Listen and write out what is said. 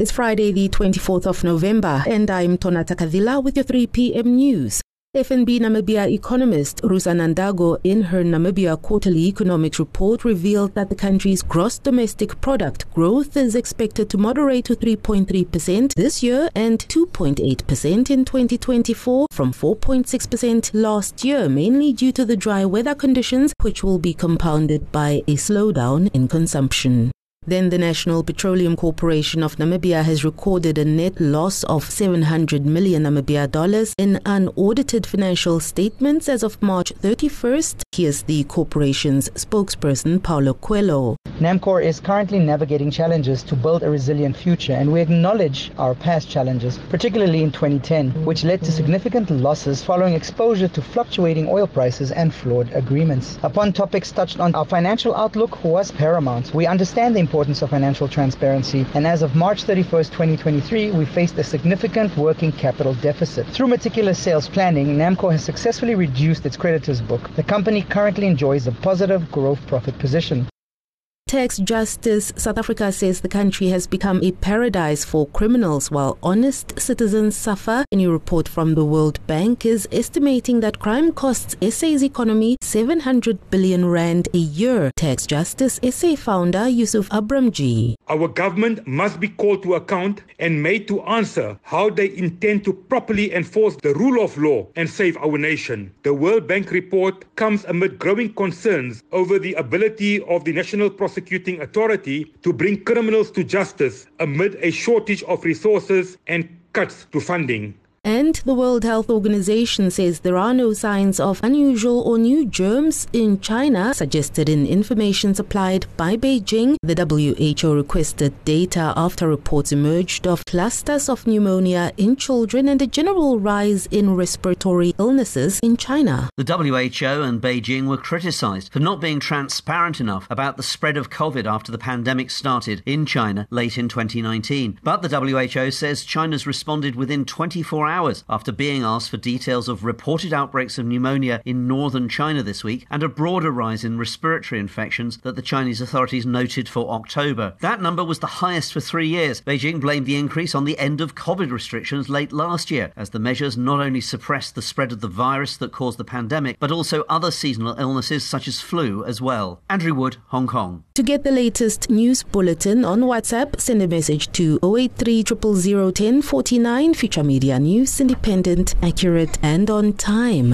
It's Friday, the 24th of November, and I'm Tonata Kadila with your 3 p.m. news. FNB Namibia economist Ruusa Nandago, in her Namibia quarterly economics report, revealed that the country's gross domestic product growth is expected to moderate to 3.3% this year and 2.8% in 2024 from 4.6% last year, mainly due to the dry weather conditions, which will be compounded by a slowdown in consumption. Then the National Petroleum Corporation of Namibia has recorded a net loss of 700 million Namibia dollars in unaudited financial statements as of March 31st. Here's the corporation's spokesperson Paulo Coelho. NAMCOR is currently navigating challenges to build a resilient future, and we acknowledge our past challenges, particularly in 2010, which led to significant losses following exposure to fluctuating oil prices and flawed agreements. Upon topics touched on, our financial outlook was paramount. We understand the importance of financial transparency, and as of March 31st, 2023, we faced a significant working capital deficit. Through meticulous sales planning, NAMCOR has successfully reduced its creditors book. The company currently enjoys a positive growth profit position. Tax Justice South Africa says the country has become a paradise for criminals while honest citizens suffer. A new report from the World Bank is estimating that crime costs SA's economy 700 billion rand a year. Tax Justice SA founder Yusuf Abramjee. Our government must be called to account and made to answer how they intend to properly enforce the rule of law and save our nation. The World Bank report comes amid growing concerns over the ability of the National Prosecution prosecuting authority to bring criminals to justice amid a shortage of resources and cuts to funding. And the World Health Organization says there are no signs of unusual or new germs in China, suggested in information supplied by Beijing. The WHO requested data after reports emerged of clusters of pneumonia in children and a general rise in respiratory illnesses in China. The WHO and Beijing were criticized for not being transparent enough about the spread of COVID after the pandemic started in China late in 2019. But the WHO says China's responded within 24 hours after being asked for details of reported outbreaks of pneumonia in northern China this week and a broader rise in respiratory infections that the Chinese authorities noted for October. That number was the highest for three years. Beijing blamed the increase on the end of COVID restrictions late last year, as the measures not only suppressed the spread of the virus that caused the pandemic, but also other seasonal illnesses such as flu as well. Andrew Wood, Hong Kong. To get the latest news bulletin on WhatsApp, send a message to 083 0010 49 Future Media News independent, accurate, and on time.